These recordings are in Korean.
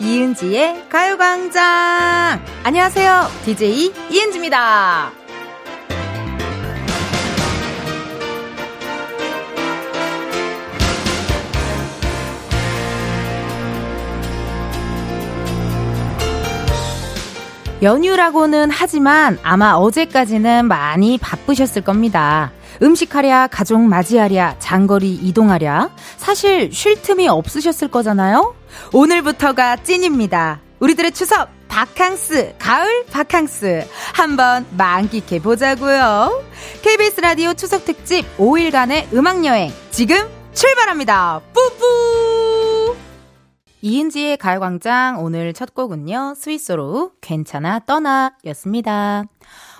이은지의 가요광장! 안녕하세요. DJ 이은지입니다. 연휴라고는 하지만 아마 어제까지는 많이 바쁘셨을 겁니다. 음식하랴, 가족 맞이하랴, 장거리 이동하랴. 사실 쉴 틈이 없으셨을 거잖아요? 오늘부터가 찐입니다. 우리들의 추석 바캉스, 가을 바캉스 한번 만끽해 보자고요. KBS 라디오 추석 특집 5일간의 음악 여행 지금 출발합니다. 뿌뿌. 이은지의 가요광장 오늘 첫 곡은요. 스위스로 괜찮아 떠나였습니다.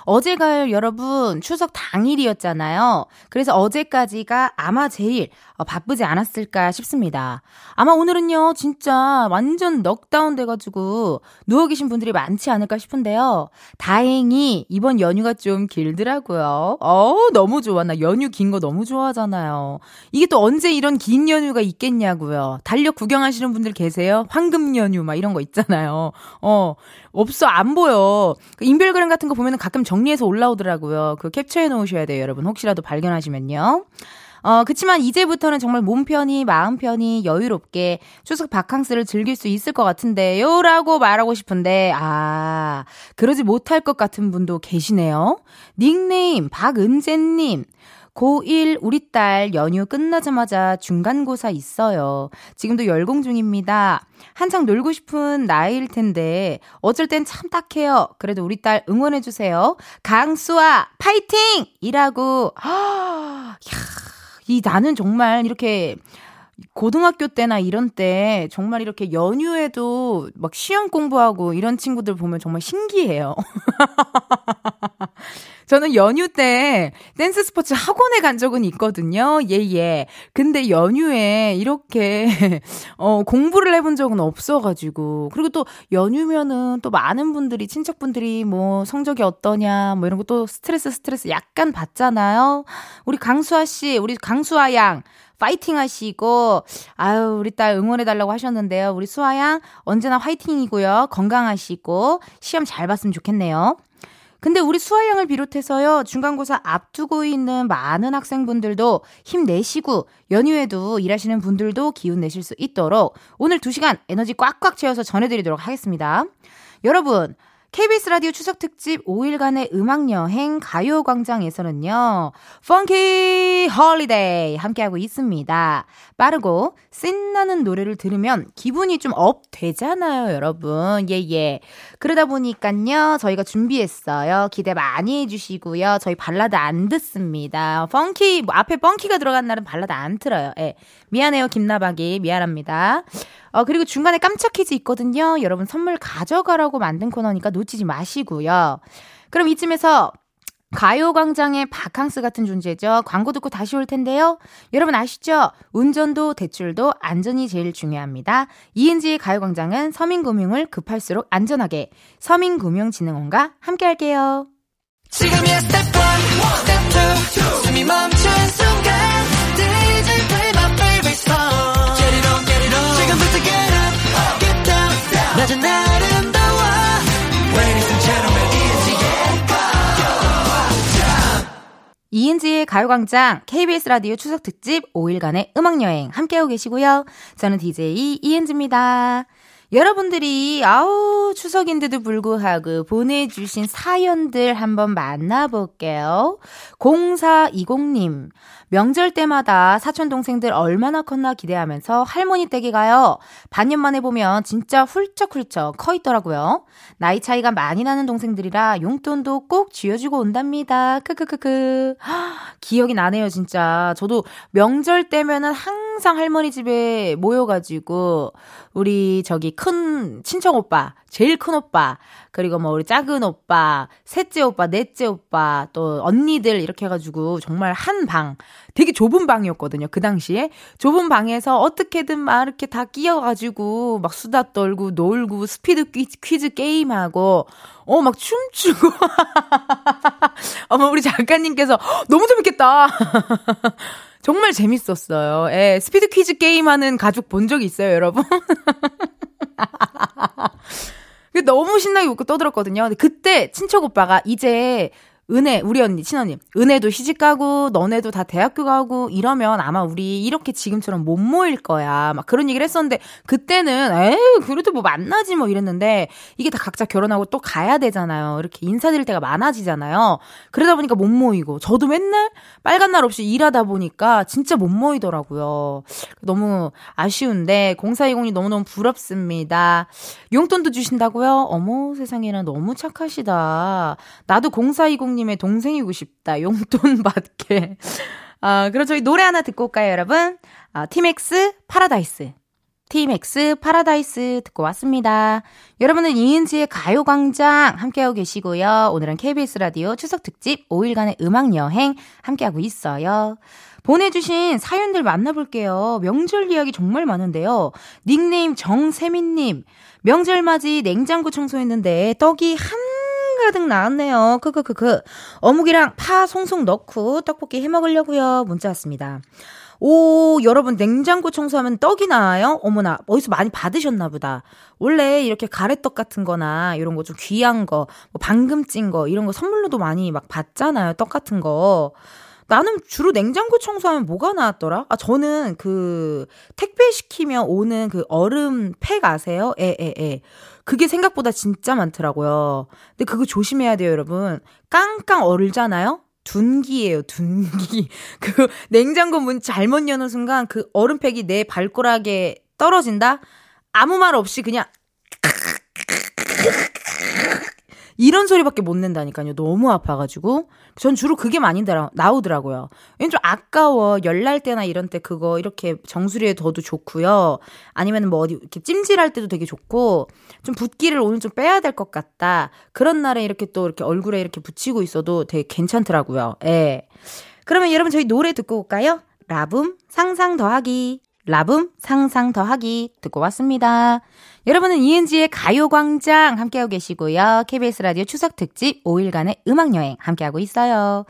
어제가 여러분 추석 당일이었잖아요. 그래서 어제까지가 아마 제일 어, 바쁘지 않았을까 싶습니다. 아마 오늘은요, 진짜 완전 넉다운 돼가지고 누워 계신 분들이 많지 않을까 싶은데요. 다행히 이번 연휴가 좀 길더라고요. 어, 너무 좋아. 나 연휴 긴 거 너무 좋아하잖아요. 이게 또 언제 이런 긴 연휴가 있겠냐고요. 달력 구경하시는 분들 계세요? 황금 연휴 막 이런 거 있잖아요. 어, 없어, 안 보여. 그 인별그램 같은 거 보면 가끔 정리해서 올라오더라고요. 그 캡처해 놓으셔야 돼요, 여러분. 혹시라도 발견하시면요. 어, 그치만 이제부터는 정말 몸 편히, 마음 편히 여유롭게 추석 바캉스를 즐길 수 있을 것 같은데요. 라고 말하고 싶은데, 아, 그러지 못할 것 같은 분도 계시네요. 닉네임, 박은재님. 고1 우리 딸 연휴 끝나자마자 중간고사 있어요. 지금도 열공 중입니다. 한창 놀고 싶은 나이일 텐데 어쩔 땐 참 딱해요. 그래도 우리 딸 응원해 주세요. 강수아 파이팅! 이라고. 아, 야. 이 나는 정말 이렇게 고등학교 때나 이런 때 정말 이렇게 연휴에도 막 시험 공부하고 이런 친구들 보면 정말 신기해요. 저는 연휴 때 댄스 스포츠 학원에 간 적은 있거든요. 예, 예. 근데 연휴에 이렇게, 어, 공부를 해본 적은 없어가지고. 그리고 또 연휴면은 또 많은 분들이, 친척분들이 뭐 성적이 어떠냐, 뭐 이런 거 또 스트레스, 스트레스 약간 받잖아요. 우리 강수아 씨, 우리 강수아 양. 파이팅 하시고, 아유, 우리 딸 응원해달라고 하셨는데요. 우리 수아 양 언제나 화이팅이고요. 건강하시고, 시험 잘 봤으면 좋겠네요. 근데 우리 수아 양을 비롯해서요, 중간고사 앞두고 있는 많은 학생분들도 힘내시고, 연휴에도 일하시는 분들도 기운 내실 수 있도록 오늘 2시간 에너지 꽉꽉 채워서 전해드리도록 하겠습니다. 여러분, KBS 라디오 추석 특집 5일간의 음악 여행 가요 광장에서는요. Funky Holiday 함께하고 있습니다. 빠르고 신나는 노래를 들으면 기분이 좀 up 되잖아요, 여러분. 예, 예. 그러다 보니까요. 저희가 준비했어요. 기대 많이 해 주시고요. 저희 발라드 안 듣습니다. Funky 뭐 앞에 funky가 들어간 날은 발라드 안 틀어요. 예. 미안해요, 김나박이. 미안합니다. 어, 그리고 중간에 깜짝 퀴즈 있거든요. 여러분 선물 가져가라고 만든 코너니까 놓치지 마시고요. 그럼 이쯤에서 가요광장의 바캉스 같은 존재죠. 광고 듣고 다시 올 텐데요. 여러분 아시죠? 운전도 대출도 안전이 제일 중요합니다. 이은지의 가요광장은 서민금융을 급할수록 안전하게 서민금융진흥원과 함께 할게요. 지금이야 스텝 1, 스텝 2, 숨이 멈춘 순간 DJ play my favorite song 낮은 아름다워 이은지의 가요광장 KBS 라디오 추석 특집 5일간의 음악여행 함께하고 계시고요. 저는 DJ 이은지입니다. 여러분들이 아우 추석인데도 불구하고 보내주신 사연들 한번 만나볼게요. 0420님 명절 때마다 사촌 동생들 얼마나 컸나 기대하면서 할머니 댁에 가요. 반년 만에 보면 진짜 훌쩍훌쩍 커 있더라고요. 나이 차이가 많이 나는 동생들이라 용돈도 꼭 쥐어주고 온답니다. 크크크크. 기억이 나네요, 진짜. 저도 명절 때면은 항상 할머니 집에 모여가지고 우리 저기 큰 친척 오빠, 제일 큰 오빠, 그리고 뭐 우리 작은 오빠, 셋째 오빠, 넷째 오빠, 또 언니들 이렇게 해가지고 정말 한 방, 되게 좁은 방이었거든요. 그 당시에. 좁은 방에서 어떻게든 막 이렇게 다 끼어가지고 막 수다 떨고 놀고 스피드 퀴즈, 퀴즈 게임하고 어, 막 춤추고. 어머, 우리 작가님께서 너무 재밌겠다. 정말 재밌었어요. 예, 스피드 퀴즈 게임 하는 가족 본 적 있어요, 여러분? 너무 신나게 웃고 떠들었거든요. 근데 그때 친척 오빠가 이제 은혜, 우리 언니, 친언니. 은혜도 시집 가고, 너네도 다 대학교 가고, 이러면 아마 우리 이렇게 지금처럼 못 모일 거야. 막 그런 얘기를 했었는데, 그때는, 에이, 그래도 뭐 만나지 뭐 이랬는데, 이게 다 각자 결혼하고 또 가야 되잖아요. 이렇게 인사드릴 때가 많아지잖아요. 그러다 보니까 못 모이고, 저도 맨날 빨간 날 없이 일하다 보니까 진짜 못 모이더라고요. 너무 아쉬운데, 0420님 너무너무 부럽습니다. 용돈도 주신다고요? 어머, 세상에는 너무 착하시다. 나도 0420님 님의 동생이고 싶다. 용돈 받게. 아, 그럼 저희 노래 하나 듣고 올까요, 여러분? 아, 티맥스 파라다이스. 티맥스 파라다이스 듣고 왔습니다. 여러분은 이은지의 가요광장 함께하고 계시고요. 오늘은 KBS 라디오 추석 특집 5일간의 음악 여행 함께하고 있어요. 보내주신 사연들 만나볼게요. 명절 이야기 정말 많은데요. 닉네임 정세민님. 명절 맞이 냉장고 청소했는데 떡이 한 가득 나왔네요. 크크크크. 어묵이랑 파 송송 넣고 떡볶이 해 먹으려고요. 문자 왔습니다. 오, 여러분 냉장고 청소하면 떡이 나와요? 어머나, 어디서 많이 받으셨나 보다. 원래 이렇게 가래떡 같은 거나 이런 거 좀 귀한 거, 뭐 방금 찐 거, 이런 거 선물로도 많이 막 받잖아요. 떡 같은 거. 나는 주로 냉장고 청소하면 뭐가 나왔더라? 아, 저는 그 택배 시키면 오는 그 얼음 팩 아세요? 에, 에, 에. 그게 생각보다 진짜 많더라고요. 근데 그거 조심해야 돼요, 여러분. 깡깡 얼잖아요? 둔기예요, 둔기. 그 냉장고 문 잘못 여는 순간 그 얼음팩이 내 발가락에 떨어진다? 아무 말 없이 그냥 이런 소리밖에 못 낸다니까요. 너무 아파가지고. 전 주로 그게 많이 나오더라고요. 왠좀 아까워. 열날 때나 이런 때 그거 이렇게 정수리에 둬도 좋고요. 아니면 뭐 어디 이렇게 찜질할 때도 되게 좋고, 좀 붓기를 오늘 좀 빼야 될 것 같다. 그런 날에 이렇게 또 이렇게 얼굴에 이렇게 붙이고 있어도 되게 괜찮더라고요. 예. 그러면 여러분 저희 노래 듣고 올까요? 라붐 상상 더하기. 라붐 상상 더하기 듣고 왔습니다. 여러분은 이은지의 가요광장 함께하고 계시고요. KBS 라디오 추석 특집 5일간의 음악여행 함께하고 있어요.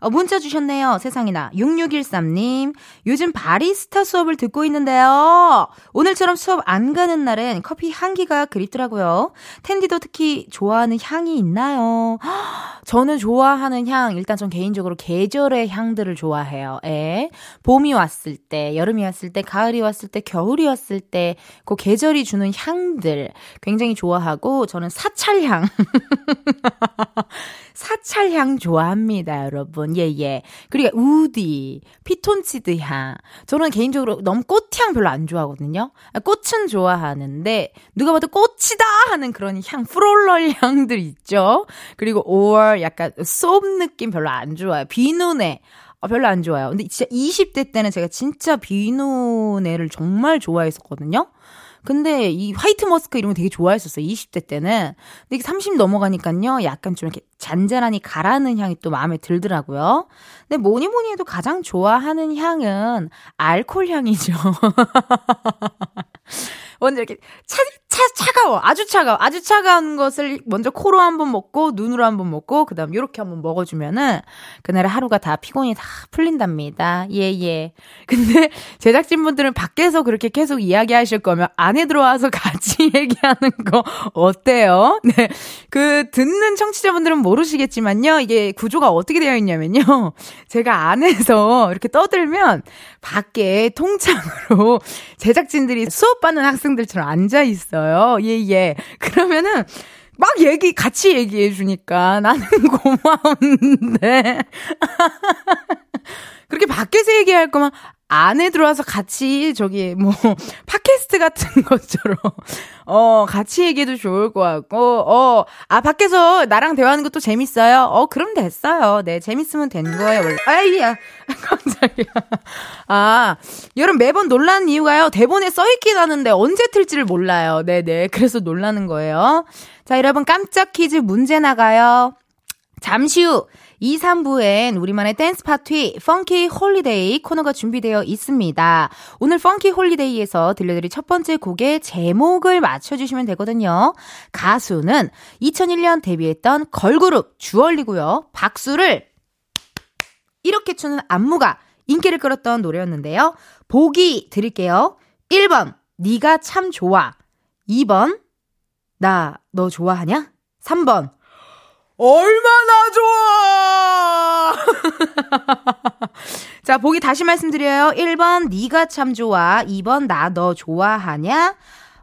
어, 문자 주셨네요. 세상이나. 6613님. 요즘 바리스타 수업을 듣고 있는데요. 오늘처럼 수업 안 가는 날엔 커피 향기가 그립더라고요. 텐디도 특히 좋아하는 향이 있나요? 저는 좋아하는 향, 일단 전 개인적으로 계절의 향들을 좋아해요. 예. 봄이 왔을 때, 여름이 왔을 때, 가을이 왔을 때, 겨울이 왔을 때, 그 계절이 주는 향들 굉장히 좋아하고, 저는 사찰향. 사찰향 좋아합니다, 여러분. 예, 예. 그리고 우디, 피톤치드 향. 저는 개인적으로 너무 꽃향 별로 안 좋아하거든요. 꽃은 좋아하는데, 누가 봐도 꽃이다! 하는 그런 향, 프롤럴 향들 있죠. 그리고 5월 약간 쏨 느낌 별로 안 좋아요. 비누네. 아, 별로 안 좋아요. 근데 진짜 20대 때는 제가 진짜 비누네를 정말 좋아했었거든요. 근데 이 화이트 머스크 이런 거 되게 좋아했었어요. 20대 때는. 근데 이게 30 넘어가니까요. 약간 좀 이렇게 잔잔하니 가라는 향이 또 마음에 들더라고요. 근데 뭐니 뭐니 해도 가장 좋아하는 향은 알콜 향이죠. 먼저 이렇게 차, 차, 차가워. 아주 차가워. 아주 차가운 것을 먼저 코로 한 번 먹고, 눈으로 한 번 먹고, 그 다음 요렇게 한 번 먹어주면은, 그날의 하루가 다 피곤이 다 풀린답니다. 예, 예. 근데 제작진분들은 밖에서 그렇게 계속 이야기 하실 거면 안에 들어와서 같이 얘기하는 거 어때요? 네. 그, 듣는 청취자분들은 모르시겠지만요. 이게 구조가 어떻게 되어 있냐면요. 제가 안에서 이렇게 떠들면 밖에 통창으로 제작진들이 수업받는 학생들처럼 앉아 있어요. 예, 예. 그러면은 막 얘기, 같이 얘기해 주니까 나는 고마운데. 그렇게 밖에서 얘기할 거면 안에 들어와서 같이 저기 뭐 팟캐스트 같은 것처럼 어 같이 얘기해도 좋을 것 같고 어 아 밖에서 나랑 대화하는 것도 재밌어요. 어 그럼 됐어요. 네 재밌으면 된 거예요 원래. 아이야 깜짝이야. 아 여러분 매번 놀라는 이유가요 대본에 써있긴 하는데 언제 틀지를 몰라요. 네네 네. 그래서 놀라는 거예요. 자 여러분 깜짝 퀴즈 문제 나가요. 잠시 후 2, 3부엔 우리만의 댄스 파티 funky holiday 코너가 준비되어 있습니다. 오늘 funky holiday에서 들려드릴 첫 번째 곡의 제목을 맞춰주시면 되거든요. 가수는 2001년 데뷔했던 걸그룹 주얼리고요. 박수를 이렇게 추는 안무가 인기를 끌었던 노래였는데요. 보기 드릴게요. 1번 네가 참 좋아 2번 나 너 좋아하냐? 3번. 얼마나 좋아! 자, 보기 다시 말씀드려요. 1번, 네가 참 좋아. 2번, 나 너 좋아하냐?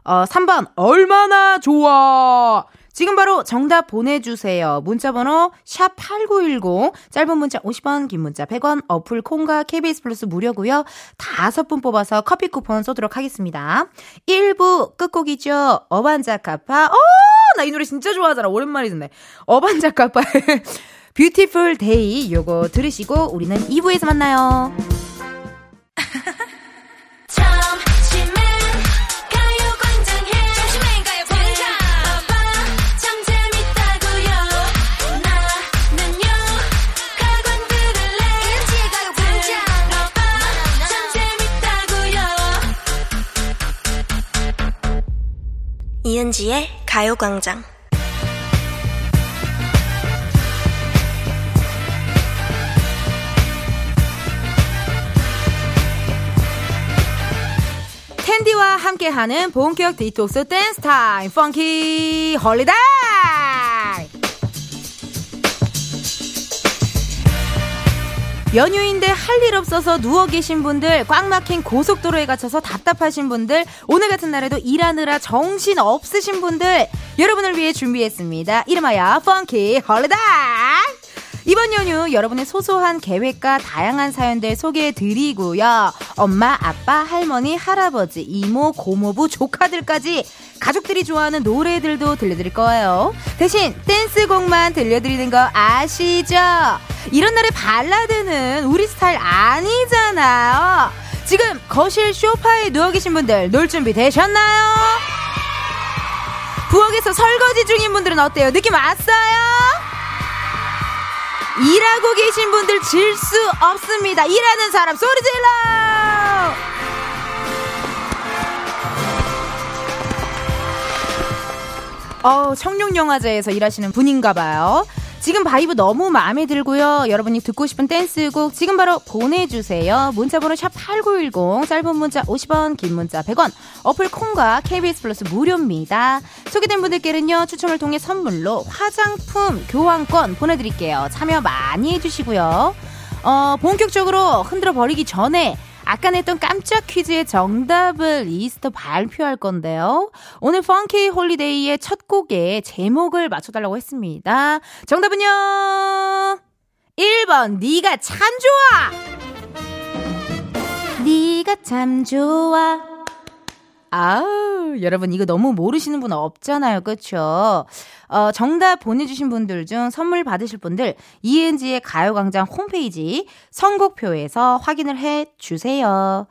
어, 3번, 얼마나 좋아! 지금 바로 정답 보내주세요. 문자번호 샵8910 짧은 문자 50원 긴 문자 100원 어플 콩과 KBS 플러스 무료고요. 다섯 분 뽑아서 커피 쿠폰 쏘도록 하겠습니다. 1부 끝곡이죠. 어반자카파 어! 나 이 노래 진짜 좋아하잖아. 오랜만에 듣네. 어반자카파의 뷰티풀 데이 요거 들으시고 우리는 2부에서 만나요. 이은지의 가요광장. 텐디와 함께하는 본격 디톡스 댄스 타임 funky holiday 연휴인데 할 일 없어서 누워 계신 분들, 꽉 막힌 고속도로에 갇혀서 답답하신 분들, 오늘 같은 날에도 일하느라 정신 없으신 분들, 여러분을 위해 준비했습니다. 이름하여 funky holiday! 이번 연휴 여러분의 소소한 계획과 다양한 사연들 소개해 드리고요. 엄마, 아빠, 할머니, 할아버지, 이모, 고모부, 조카들까지 가족들이 좋아하는 노래들도 들려드릴 거예요. 대신 댄스곡만 들려드리는 거 아시죠? 이런 날에 발라드는 우리 스타일 아니잖아요. 지금 거실 쇼파에 누워 계신 분들 놀 준비 되셨나요? 부엌에서 설거지 중인 분들은 어때요? 느낌 왔어요? 일하고 계신 분들 질 수 없습니다. 일하는 사람 소리 질러! 어, 청룡영화제에서 일하시는 분인가 봐요. 지금 vibe 너무 마음에 들고요. 여러분이 듣고 싶은 댄스곡 지금 바로 보내주세요. 문자번호 샵8910 짧은 문자 50원 긴 문자 100원 어플 콩과 KBS 플러스 무료입니다. 소개된 분들께는요. 추첨을 통해 선물로 화장품 교환권 보내드릴게요. 참여 많이 해주시고요. 어, 본격적으로 흔들어 버리기 전에 아까 냈던 깜짝 퀴즈의 정답을 리스트 발표할 건데요. 오늘 funky holiday의 첫 곡의 제목을 맞춰달라고 했습니다. 정답은요. 1번 네가 참 좋아. 네가 참 좋아. 아우, 여러분 이거 너무 모르시는 분 없잖아요. 그쵸? 어, 정답 보내주신 분들 중 선물 받으실 분들 이은지의 가요광장 홈페이지 선곡표에서 확인을 해 주세요.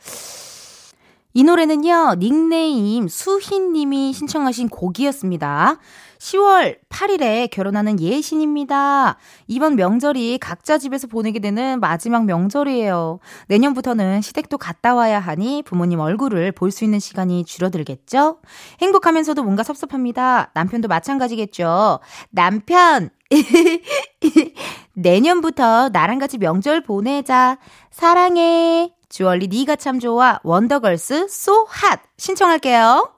이 노래는요, 닉네임 수희님이 신청하신 곡이었습니다. 10월 8일에 결혼하는 예신입니다. 이번 명절이 각자 집에서 보내게 되는 마지막 명절이에요. 내년부터는 시댁도 갔다 와야 하니 부모님 얼굴을 볼 수 있는 시간이 줄어들겠죠? 행복하면서도 뭔가 섭섭합니다. 남편도 마찬가지겠죠? 남편! 내년부터 나랑 같이 명절 보내자. 사랑해. 주얼리 네가 참 좋아. 원더걸스 소핫 신청할게요.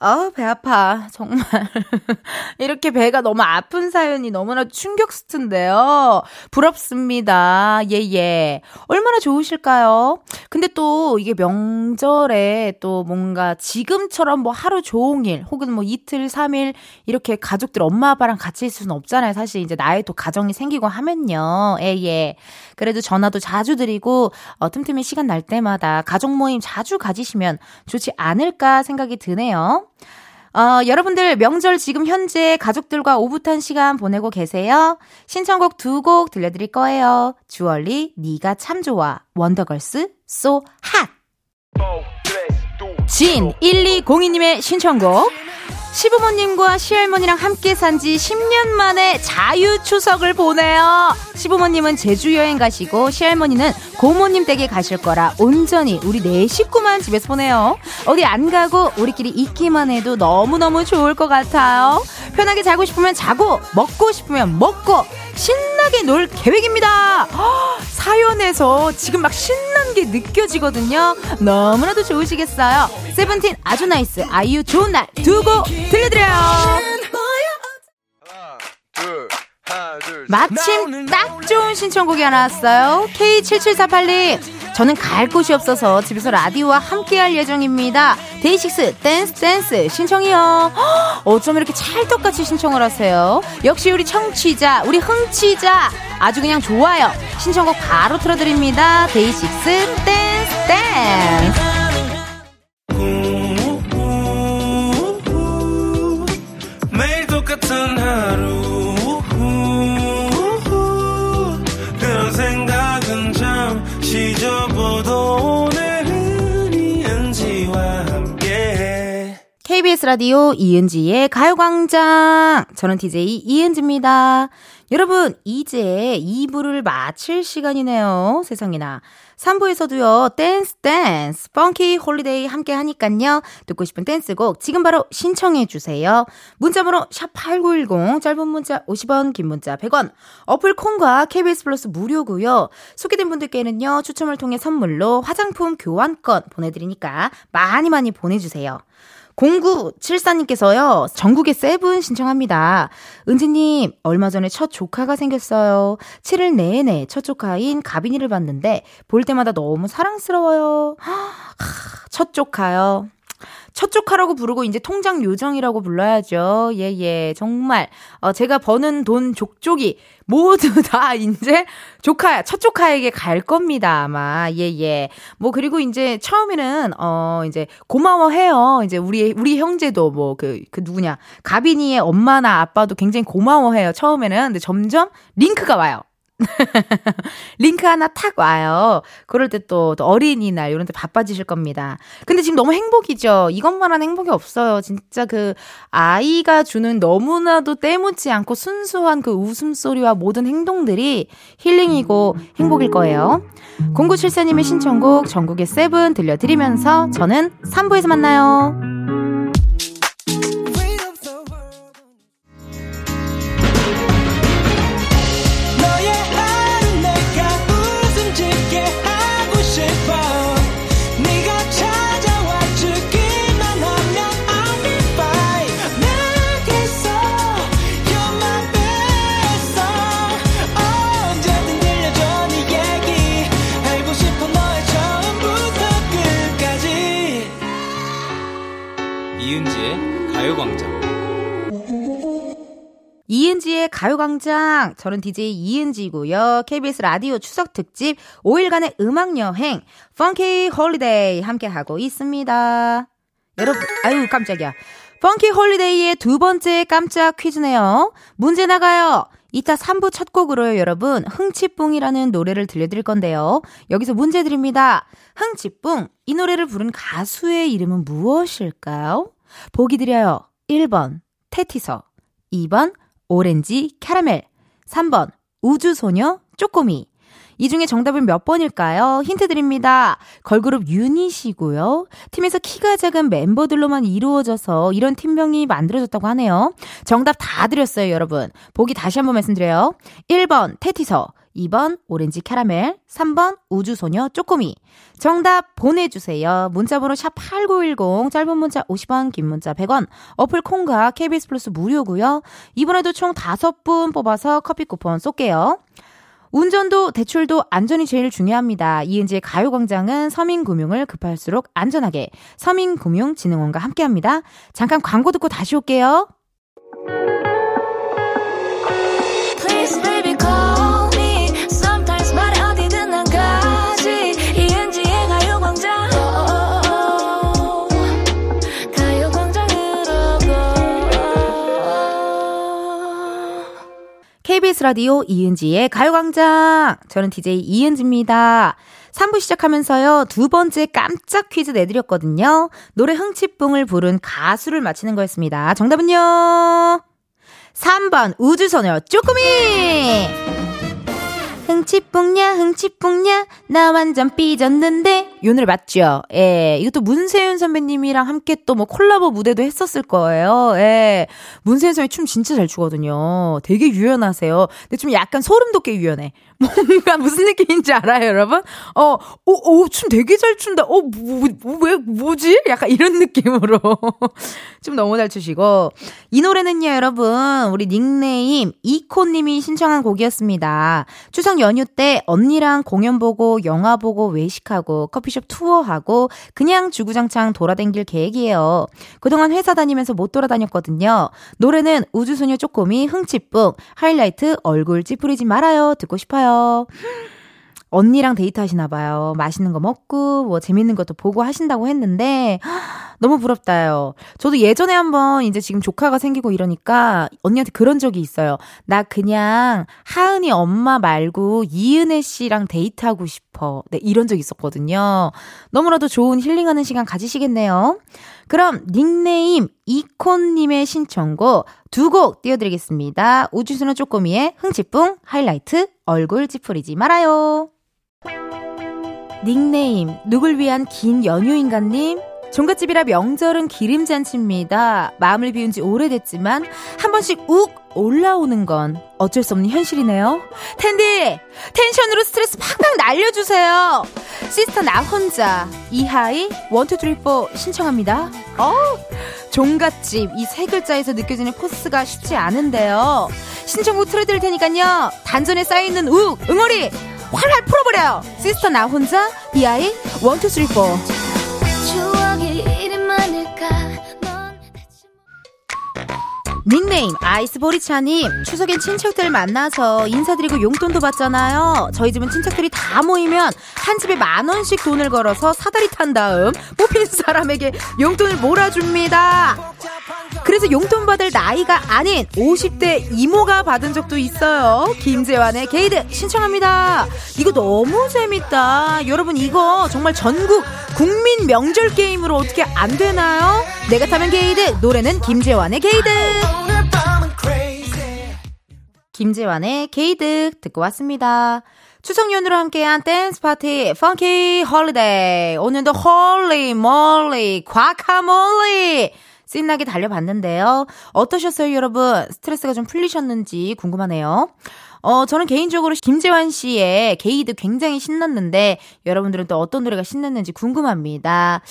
아, 배 아파. 정말. 이렇게 배가 너무 아픈 사연이 너무나 충격스트인데요. 부럽습니다. 예, 예. 얼마나 좋으실까요? 근데 또 이게 명절에 또 뭔가 지금처럼 뭐 하루 종일 혹은 뭐 이틀, 삼일 이렇게 가족들 엄마 아빠랑 같이 있을 수는 없잖아요. 사실 이제 나의 또 가정이 생기고 하면요. 예, 예. 그래도 전화도 자주 드리고 어, 틈틈이 시간 날 때마다 가족 모임 자주 가지시면 좋지 않을까 생각이 드네요. 어, 여러분들 명절 지금 현재 가족들과 오붓한 시간 보내고 계세요? 신청곡 두 곡 들려드릴 거예요. 주얼리 네가 참 좋아. 원더걸스 so hot. 진 1202님의 신청곡 시부모님과 시할머니랑 함께 산 지 10년 만에 자유 추석을 보내요. 시부모님은 제주 여행 가시고 시할머니는 고모님 댁에 가실 거라 온전히 우리 네 식구만 집에서 보내요. 어디 안 가고 우리끼리 있기만 해도 너무너무 좋을 것 같아요. 편하게 자고 싶으면 자고 먹고 싶으면 먹고 신나게 놀 계획입니다. 사연에서 지금 막 신난 게 느껴지거든요. 너무나도 좋으시겠어요. 세븐틴 아주 nice 아이유 좋은 날 두고 들려드려요. 마침 딱 좋은 신청곡이 하나 왔어요. K7748님. 저는 갈 곳이 없어서 집에서 라디오와 함께 할 예정입니다. 데이식스 댄스 댄스 신청이요. 어쩜 이렇게 찰떡같이 신청을 하세요? 역시 우리 청취자, 우리 흥취자 아주 그냥 좋아요. 신청곡 바로 틀어드립니다. 데이식스 댄스 댄스. KBS 라디오 이은지의 가요광장. 저는 DJ 이은지입니다. 여러분, 이제 2부를 마칠 시간이네요. 세상에나. 3부에서도요, 댄스, 댄스, funky holiday 함께 하니깐요. 듣고 싶은 댄스곡 지금 바로 신청해주세요. 문자번호 샵8910, 짧은 문자 50원, 긴 문자 100원. 어플 콩과 KBS 플러스 무료고요 소개된 분들께는요, 추첨을 통해 선물로 화장품 교환권 보내드리니까 많이 많이 보내주세요. 0974님께서요, 전국에 세븐 신청합니다. 은지님, 얼마 전에 첫 조카가 생겼어요. 7일 내내 첫 조카인 가빈이를 봤는데, 볼 때마다 너무 사랑스러워요. 하, 첫 조카요. 첫 조카라고 부르고 이제 통장 요정이라고 불러야죠. 예, 예. 정말, 어, 제가 버는 돈 족족이 모두 다 이제 조카, 첫 조카에게 갈 겁니다, 아마. 예, 예. 뭐, 그리고 이제 처음에는, 어, 이제 고마워해요. 이제 우리, 우리 형제도 뭐, 그, 그 누구냐. 가빈이의 엄마나 아빠도 굉장히 고마워해요. 처음에는. 근데 점점 링크가 와요. 링크 하나 탁 와요. 그럴 때또 어린이날 이런 때 바빠지실 겁니다. 근데 지금 너무 행복이죠. 이것만한 행복이 없어요. 진짜 그 아이가 주는 너무나도 때묻지 않고 순수한 그 웃음소리와 모든 행동들이 힐링이고 행복일 거예요. 0974님의 신청곡 전국의 세븐 들려드리면서 저는 3부에서 만나요. 이은지의 가요광장. 저는 DJ 이은지고요. KBS 라디오 추석 특집 5일간의 음악여행, funky holiday 함께하고 있습니다. 여러분, 아유, 깜짝이야. funky holiday의 두 번째 깜짝 퀴즈네요. 문제 나가요. 이따 3부 첫 곡으로요, 여러분. 흥치뿡이라는 노래를 들려드릴 건데요. 여기서 문제 드립니다. 흥치뿡, 이 노래를 부른 가수의 이름은 무엇일까요? 보기 드려요. 1번, 테티서. 2번, 오렌지 캐러멜. 3번, 우주소녀 쪼꼬미. 이 중에 정답은 몇 번일까요? 힌트 드립니다. 걸그룹 유닛이고요. 팀에서 키가 작은 멤버들로만 이루어져서 이런 팀명이 만들어졌다고 하네요. 정답 다 드렸어요, 여러분. 보기 다시 한번 말씀드려요. 1번 테티서, 2번 오렌지 캐러멜, 3번 우주소녀 쪼꼬미. 정답 보내주세요. 문자번호 샵8910, 짧은 문자 50원, 긴 문자 100원, 어플 콩과 KBS 플러스 무료고요. 이번에도 총 5분 뽑아서 커피 쿠폰 쏠게요. 운전도 대출도 안전이 제일 중요합니다. 이은지의 가요광장은 서민금융을 급할수록 안전하게 서민금융진흥원과 함께합니다. 잠깐 광고 듣고 다시 올게요. KBS 라디오 이은지의 가요광장. 저는 DJ 이은지입니다. 3부 시작하면서요, 두 번째 깜짝 퀴즈 내드렸거든요. 노래 흥치뿡을 부른 가수를 맞히는 거였습니다. 정답은요? 3번, 우주소녀, 쪼꼬미! 흥치뿡냐 흥치뿡냐 나 완전 삐졌는데. 요 노래 맞죠? 예. 이것도 문세윤 선배님이랑 함께 또 뭐 콜라보 무대도 했었을 거예요. 예. 문세윤 선배 춤 진짜 잘 추거든요. 되게 유연하세요. 근데 좀 약간 소름 돋게 유연해 뭔가 무슨 느낌인지 알아요 여러분? 어 오 오 춤 되게 잘 춘다 어뭐왜 뭐, 뭐지? 약간 이런 느낌으로 춤 너무 잘 추시고 이 노래는요 여러분 우리 닉네임 이코님이 신청한 곡이었습니다 추석 연휴 때 언니랑 공연 보고 영화 보고 외식하고 커피숍 투어하고 그냥 주구장창 돌아댕길 계획이에요. 그동안 회사 다니면서 못 돌아다녔거든요. 노래는 우주소녀 쪼꼬미 흥치뿡 하이라이트 얼굴 찌푸리지 말아요 듣고 싶어요. 언니랑 데이트 하시나 봐요. 맛있는 거 먹고 뭐 재밌는 것도 보고 하신다고 했는데 너무 부럽다요. 저도 예전에 한번 이제 지금 조카가 생기고 이러니까 언니한테 그런 적이 있어요. 나 그냥 하은이 엄마 말고 이은혜 씨랑 데이트하고 싶어. 네, 이런 적 있었거든요. 너무나도 좋은 힐링하는 시간 가지시겠네요. 그럼 닉네임 이콘님의 신청곡 두 곡 띄워드리겠습니다. 우주수는 쪼꼬미의 흥치뿡 하이라이트 얼굴 찌푸리지 말아요. 닉네임 누굴 위한 긴 연휴인가님 종갓집이라 명절은 기름잔치입니다. 마음을 비운 지 오래됐지만 한 번씩 욱 올라오는 건 어쩔 수 없는 현실이네요. 은디 텐션으로 스트레스 팍팍 날려주세요. 씨스타 나 혼자 이하이 one two three four 신청합니다. 어 종갓집 이 세 글자에서 느껴지는 코스가 쉽지 않은데요. 신청곡 틀어드릴 테니까요. 단전에 쌓여있는 욱 응어리 활활 풀어버려요. 씨스타 나 혼자 이하이 one two three four 닉네임 아이스보리차님 추석엔 친척들 만나서 인사드리고 용돈도 받잖아요. 저희 집은 친척들이 다 모이면 한 집에 만 원씩 돈을 걸어서 사다리 탄 다음 뽑힌 사람에게 용돈을 몰아줍니다 그래서 용돈 받을 나이가 아닌 50대 이모가 받은 적도 있어요. 김재환의 개이득 신청합니다. 이거 너무 재밌다. 여러분 이거 정말 전국 국민 명절 게임으로 어떻게 안 되나요? 내가 타면 개이득 노래는 김재환의 개이득. 김재환의 개이득 듣고 왔습니다. 추석 연휴로 함께한 댄스 파티 funky holiday 오늘도 holy moly guacamole 신나게 달려봤는데요. 어떠셨어요 여러분? 스트레스가 좀 풀리셨는지 궁금하네요. 어, 저는 개인적으로 김재환 씨의 개이득 굉장히 신났는데 여러분들은 또 어떤 노래가 신났는지 궁금합니다.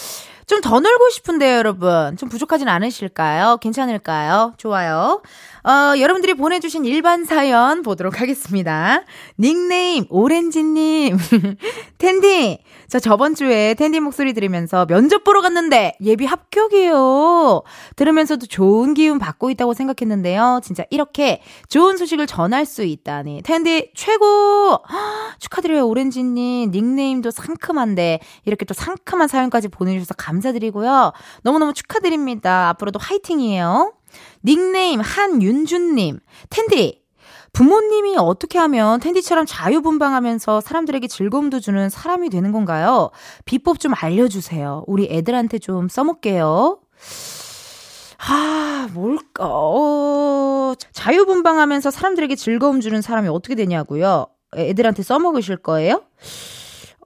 좀 더 놀고 싶은데요, 여러분. 좀 부족하진 않으실까요? 괜찮을까요? 좋아요. 어, 여러분들이 보내주신 일반 사연 보도록 하겠습니다. 닉네임, 오렌지님. 텐디, 저 저번 주에 텐디 목소리 들으면서 면접 보러 갔는데 예비 합격이에요. 들으면서도 좋은 기운 받고 있다고 생각했는데요. 진짜 이렇게 좋은 소식을 전할 수 있다니. 텐디 최고! 헉, 축하드려요, 오렌지님. 닉네임도 상큼한데 이렇게 또 상큼한 사연까지 보내주셔서 감사드리고요. 너무너무 축하드립니다. 앞으로도 화이팅이에요. 닉네임 한윤주님. 텐디, 부모님이 어떻게 하면 텐디처럼 자유분방하면서 사람들에게 즐거움도 주는 사람이 되는 건가요? 비법 좀 알려주세요. 우리 애들한테 좀 써먹게요. 아, 뭘까, 어, 자유분방하면서 사람들에게 즐거움 주는 사람이 어떻게 되냐고요? 애들한테 써먹으실 거예요?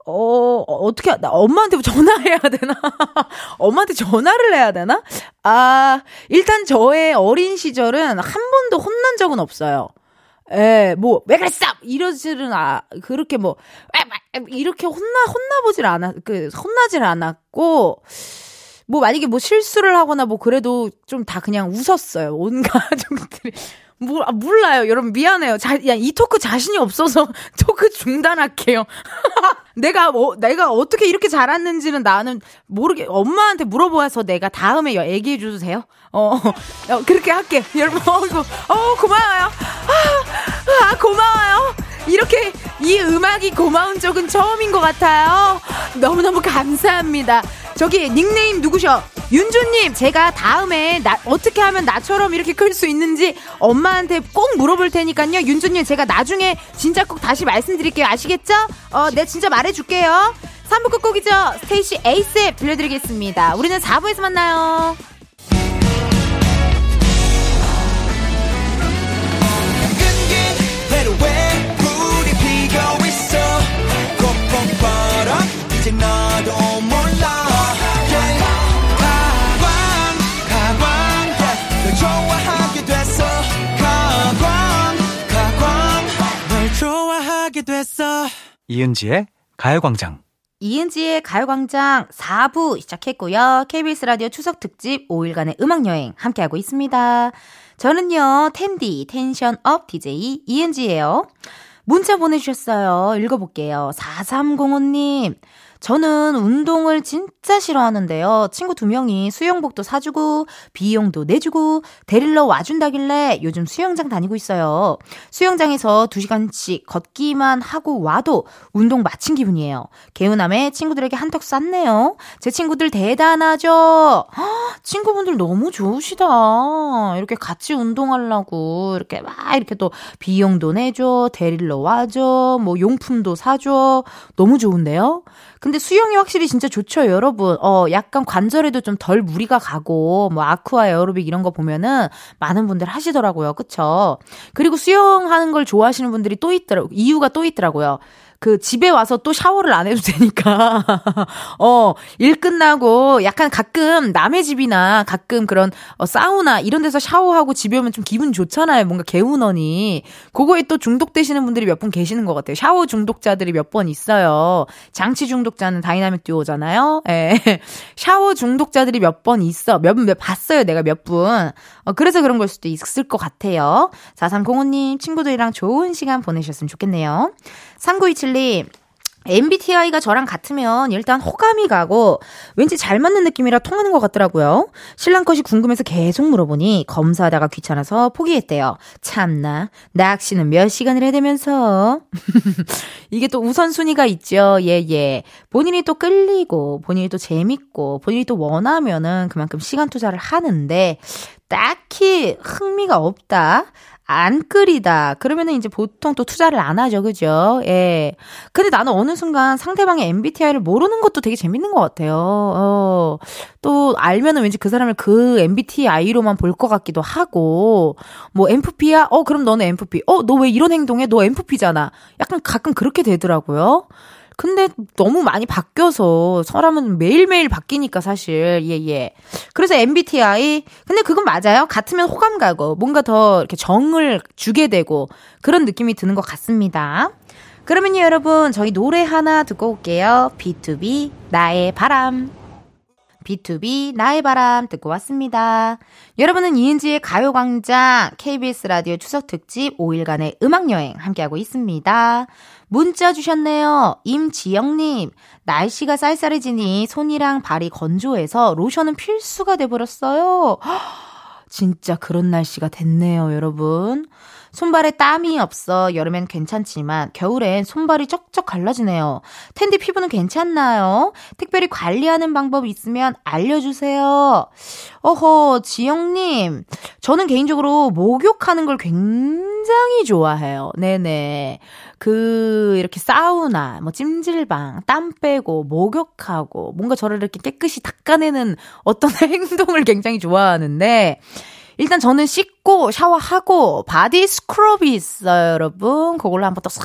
어, 어떻게, 하- 나 엄마한테 전화해야 되나? 엄마한테 전화를 해야 되나? 아, 일단 저의 어린 시절은 한 번도 혼난 적은 없어요. 예, 뭐, 왜 그랬어! 이러지는, 아, 그렇게 뭐, 이렇게 혼나, 혼나보질 않았, 그, 혼나질 않았고, 뭐, 만약에 뭐 실수를 하거나 뭐, 그래도 좀 다 그냥 웃었어요. 온 가족들이. 뭐, 아, 몰라요. 여러분, 미안해요. 자, 야, 이 토크 자신이 없어서 토크 중단할게요. 내가, 뭐, 내가 어떻게 이렇게 잘했는지는 나는 모르게, 엄마한테 물어봐서 내가 다음에 여- 얘기해줘도 돼요? 어, 어, 그렇게 할게. 여러분, 어, 이거, 어, 고마워요. 아, 아, 고마워요. 이렇게 이 음악이 고마운 적은 처음인 것 같아요. 너무너무 감사합니다. 저기 닉네임 누구셔? 윤주님, 제가 다음에 나, 어떻게 하면 나처럼 이렇게 클 수 있는지 엄마한테 꼭 물어볼 테니까요. 윤주님, 제가 나중에 진짜 꼭 다시 말씀드릴게요. 아시겠죠? 어, 네, 진짜 말해줄게요. 3부 끝곡이죠. 스테이시 에이스에 들려드리겠습니다. 우리는 4부에서 만나요. 이제 너 좋아하게 됐어 가광 가광 널 좋아하게 됐어 이은지의 가요광장 이은지의 가요광장 4부 시작했고요. KBS 라디오 추석 특집 5일간의 음악여행 함께하고 있습니다. 저는요, 텐디, 텐션업 DJ 이은지예요. 문자 보내주셨어요. 읽어볼게요. 4305님. 저는 운동을 진짜 싫어하는데요. 친구 두 명이 수영복도 사주고, 비용도 내주고, 데리러 와준다길래 요즘 수영장 다니고 있어요. 수영장에서 두 시간씩 걷기만 하고 와도 운동 마친 기분이에요. 개운함에 친구들에게 한턱 쐈네요. 제 친구들 대단하죠? 헉, 친구분들 너무 좋으시다. 이렇게 같이 운동하려고, 이렇게 막 이렇게 또 비용도 내줘, 데리러 와줘, 뭐 용품도 사줘. 너무 좋은데요? 근데 수영이 확실히 진짜 좋죠, 여러분. 어, 약간 관절에도 좀 덜 무리가 가고, 뭐, 아쿠아 에어로빅 이런 거 보면은 많은 분들 하시더라고요. 그쵸? 그리고 수영하는 걸 좋아하시는 분들이 또 있더라고, 이유가 또 있더라고요. 그 집에 와서 또 샤워를 안 해도 되니까. 어 일 끝나고 약간 가끔 남의 집이나 가끔 그런 어, 사우나 이런 데서 샤워하고 집에 오면 좀 기분 좋잖아요. 뭔가 개운하니. 그거에 또 중독되시는 분들이 몇 분 계시는 것 같아요. 샤워 중독자들이 몇 번 있어요. 장치 중독자는 다이나믹 듀오잖아요. 예. 샤워 중독자들이 몇 번 있어. 몇분 봤어요. 내가 몇 분. 어, 그래서 그런 걸 수도 있을 것 같아요. 4305님 친구들이랑 좋은 시간 보내셨으면 좋겠네요 3927님, MBTI가 저랑 같으면 일단 호감이 가고 왠지 잘 맞는 느낌이라 통하는 것 같더라고요. 신랑 것이 궁금해서 계속 물어보니 검사하다가 귀찮아서 포기했대요. 참나 낚시는 몇 시간을 해대면서 이게 또 우선순위가 있죠. 예 예. 본인이 또 끌리고 본인이 또 재밌고 본인이 또 원하면은 그만큼 시간 투자를 하는데 딱히 흥미가 없다. 안 끓이다. 그러면은 이제 보통 또 투자를 안 하죠. 그죠? 예. 근데 나는 어느 순간 상대방의 MBTI를 모르는 것도 되게 재밌는 것 같아요. 어. 또 알면은 왠지 그 사람을 그 MBTI로만 볼 것 같기도 하고, 뭐 MFP야? 어, 그럼 너는 MFP. 어, 너 왜 이런 행동해? 너 MFP잖아. 약간 가끔 그렇게 되더라고요. 근데 너무 많이 바뀌어서 사람은 매일매일 바뀌니까 사실 예 예. 그래서 MBTI 근데 그건 맞아요. 같으면 호감 가고 뭔가 더 이렇게 정을 주게 되고 그런 느낌이 드는 것 같습니다. 그러면요 여러분 저희 노래 하나 듣고 올게요. B2B 나의 바람. B2B 나의 바람 듣고 왔습니다. 여러분은 이은지의 가요광장 KBS 라디오 추석 특집 5일간의 음악여행 함께하고 있습니다. 문자 주셨네요. 임지영님, 날씨가 쌀쌀해지니 손이랑 발이 건조해서 로션은 필수가 돼버렸어요. 진짜 그런 날씨가 됐네요, 여러분. 손발에 땀이 없어 여름엔 괜찮지만 겨울엔 손발이 쩍쩍 갈라지네요. 텐디 피부는 괜찮나요? 특별히 관리하는 방법 있으면 알려주세요. 어허, 지영님. 저는 개인적으로 목욕하는 걸 굉장히 좋아해요. 네네. 그, 이렇게 사우나, 뭐 찜질방, 땀 빼고, 목욕하고, 뭔가 저를 이렇게 깨끗이 닦아내는 어떤 행동을 굉장히 좋아하는데, 일단 저는 씻고 샤워하고 body scrub이 있어요, 여러분. 그걸로 한번 또 싹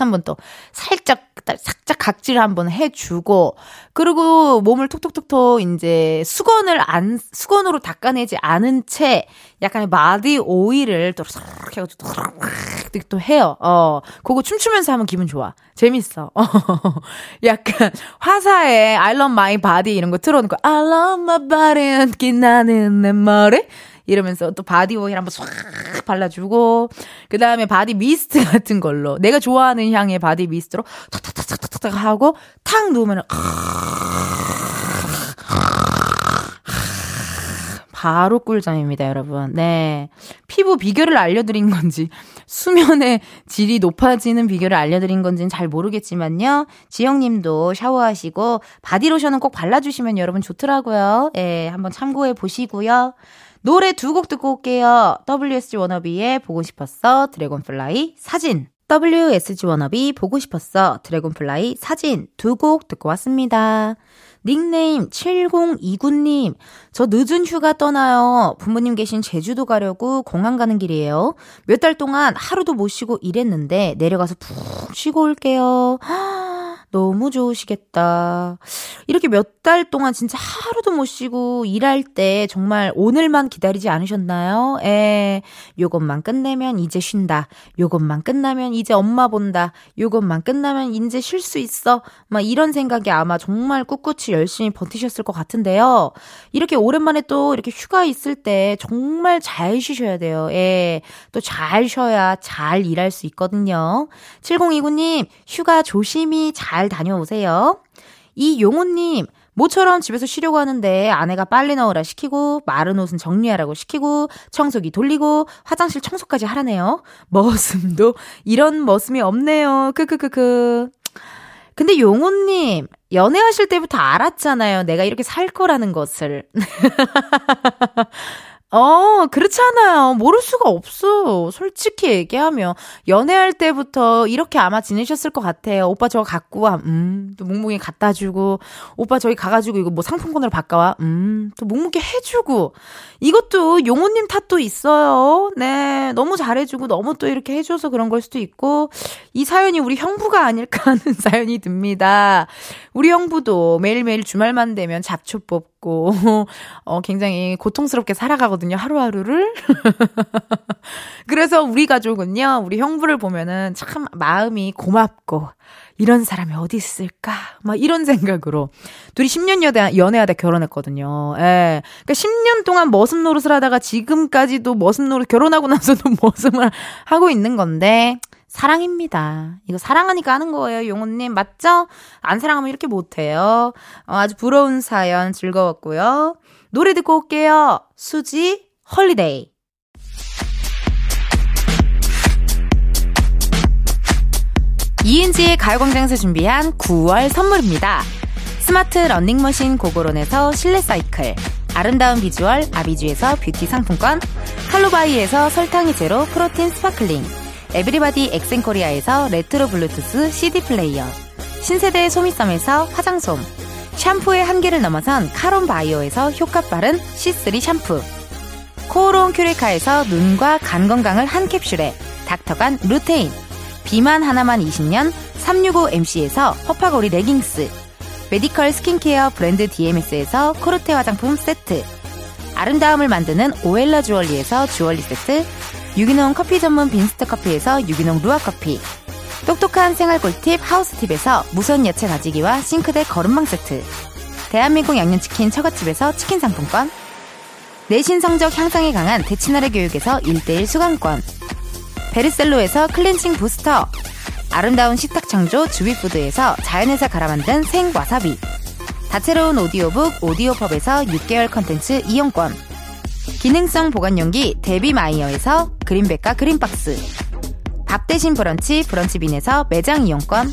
한번 또 살짝 살짝 각질 한번 해주고 그리고 몸을 톡톡톡톡 이제 수건을 안 수건으로 닦아내지 않은 채 약간의 body oil을 또 싹 해가지고 또 해요. 어, 그거 춤추면서 하면 기분 좋아. 재밌어. 어, 약간 화사의 I love my body 이런 거 틀어놓고 I love my body 빛나는 내 머리 이러면서 또 body oil 한번 싹 발라주고 그 다음에 body mist 같은 걸로 내가 좋아하는 향의 body mist로 탁탁탁탁탁 하고 탁 누우면은 바로 꿀잠입니다, 여러분. 네. 피부 비결을 알려드린 건지, 수면의 질이 높아지는 비결을 알려드린 건지는 잘 모르겠지만요. 지영님도 샤워하시고, 바디로션은 꼭 발라주시면 여러분 좋더라고요. 예, 한번 참고해 보시고요. 노래 두 곡 듣고 올게요. WSG 워너비의 보고 싶었어 드래곤플라이 사진. WSG 워너비 보고 싶었어 드래곤플라이 사진 두 곡 듣고 왔습니다. 닉네임 7029님, 저 늦은 휴가 떠나요. 부모님 계신 제주도 가려고 공항 가는 길이에요. 몇 달 동안 하루도 못 쉬고 일했는데 내려가서 푹 쉬고 올게요. 너무 좋으시겠다. 이렇게 몇 달 동안 진짜 하루도 못 쉬고 일할 때 정말 오늘만 기다리지 않으셨나요? 에, 요것만 끝내면 이제 쉰다. 요것만 끝나면 이제 엄마 본다. 요것만 끝나면 이제 쉴 수 있어. 막 이런 생각이 아마 정말 꿋꿋이 열심히 버티셨을 것 같은데요. 이렇게 오랜만에 또 이렇게 휴가 있을 때 정말 잘 쉬셔야 돼요. 예. 또 잘 쉬어야 잘 일할 수 있거든요. 7029님, 휴가 조심히 잘 다녀오세요. 이용호님, 모처럼 집에서 쉬려고 하는데 아내가 빨리 넣으라 시키고 마른 옷은 정리하라고 시키고 청소기 돌리고 화장실 청소까지 하라네요. 머슴도 이런 머슴이 없네요. 크크크크. 근데 용호님, 연애하실 때부터 알았잖아요. 내가 이렇게 살 거라는 것을. 어, 그렇잖아요. 모를 수가 없어. 솔직히 얘기하면. 연애할 때부터 이렇게 아마 지내셨을 것 같아요. 오빠 저거 갖고 와. 음, 또 묵묵히 갖다 주고. 오빠 저기 가가지고 이거 뭐 상품권으로 바꿔와. 음, 또 묵묵히 해주고. 이것도 용호님 탓도 있어요. 네. 너무 잘해주고 너무 또 이렇게 해줘서 그런 걸 수도 있고. 이 사연이 우리 형부가 아닐까 하는 사연이 듭니다. 우리 형부도 매일매일 주말만 되면 잡초 뽑고, 어, 굉장히 고통스럽게 살아가거든요, 하루하루를. 그래서 우리 가족은요, 우리 형부를 보면은 참 마음이 고맙고, 이런 사람이 어디 있을까? 막 이런 생각으로. 둘이 10년 연애, 연애하다 결혼했거든요. 예. 그러니까 10년 동안 머슴 노릇을 하다가 지금까지도 머슴 노릇, 결혼하고 나서도 머슴을 하고 있는 건데, 사랑입니다. 이거 사랑하니까 하는 거예요, 용호님. 맞죠? 안 사랑하면 이렇게 못해요. 어, 아주 부러운 사연 즐거웠고요. 노래 듣고 올게요. 수지, Holiday. 이은지의 가요광장에서 준비한 9월 선물입니다. 스마트 러닝머신 고고런에서 실내 사이클, 아름다운 비주얼 아비주에서 뷰티 상품권, 칼로바이에서 설탕이 제로 protein sparkling, 에브리바디 엑센코리아에서 레트로 블루투스 CD 플레이어, 신세대 소미섬에서 화장솜, 샴푸의 한계를 넘어선 카론 바이오에서 효과 빠른 C3 샴푸, 코오롱 큐레카에서 눈과 간 건강을 한 캡슐에 닥터간 루테인, 비만 하나만 20년 365MC에서 허파고리 레깅스, medical skincare 브랜드 DMS에서 코르테 화장품 세트, 아름다움을 만드는 오엘라 주얼리에서 주얼리 세트, 유기농 커피 전문 빈스트 커피에서 유기농 루아 커피, 똑똑한 생활 꿀팁 하우스팁에서 무선 야채 다지기와 싱크대 거름망 세트, 대한민국 양념치킨 처갓집에서 치킨 상품권, 내신 성적 향상에 강한 대치나래 교육에서 1대1 수강권, 베르셀로에서 cleansing booster, 아름다운 식탁 창조 주비푸드에서 자연에서 갈아 만든 생와사비, 다채로운 오디오북 오디오펍에서 6개월 컨텐츠 이용권, 기능성 보관용기 데비마이어에서 그린백과 그린박스, 밥 대신 브런치 브런치빈에서 매장 이용권,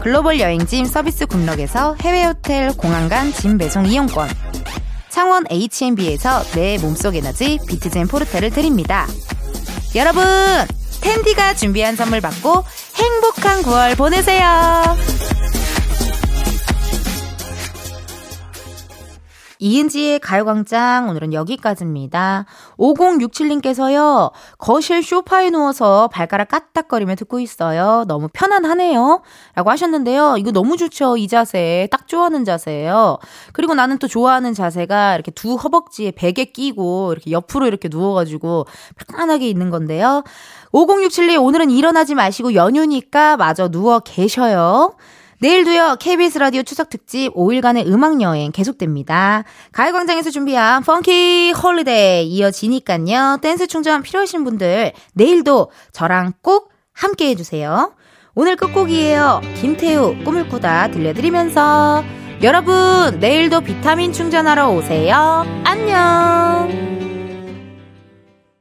글로벌 여행짐 서비스 굿럭에서 해외 호텔 공항 간 짐 배송 이용권, 창원 H&B에서 내 몸속 에너지 비트젠 포르테를 드립니다. 여러분, 텐디가 준비한 선물 받고 행복한 9월 보내세요. 이은지의 가요광장 오늘은 여기까지입니다. 5067님께서요. 거실 쇼파에 누워서 발가락 까딱거리며 듣고 있어요. 너무 편안하네요. 라고 하셨는데요. 이거 너무 좋죠. 이 자세. 딱 좋아하는 자세예요. 그리고 나는 또 좋아하는 자세가 이렇게 두 허벅지에 베개 끼고 이렇게 옆으로 이렇게 누워가지고 편안하게 있는 건데요. 5067님 오늘은 일어나지 마시고 연휴니까 마저 누워 계셔요. 내일도요, KBS 라디오 추석 특집 5일간의 음악여행 계속됩니다. 가요광장에서 준비한 funky holiday 이어지니깐요. 댄스 충전 필요하신 분들, 내일도 저랑 꼭 함께 해주세요. 오늘 끝곡이에요. 김태우, 꿈을 꾸다 들려드리면서, 여러분, 내일도 비타민 충전하러 오세요. 안녕!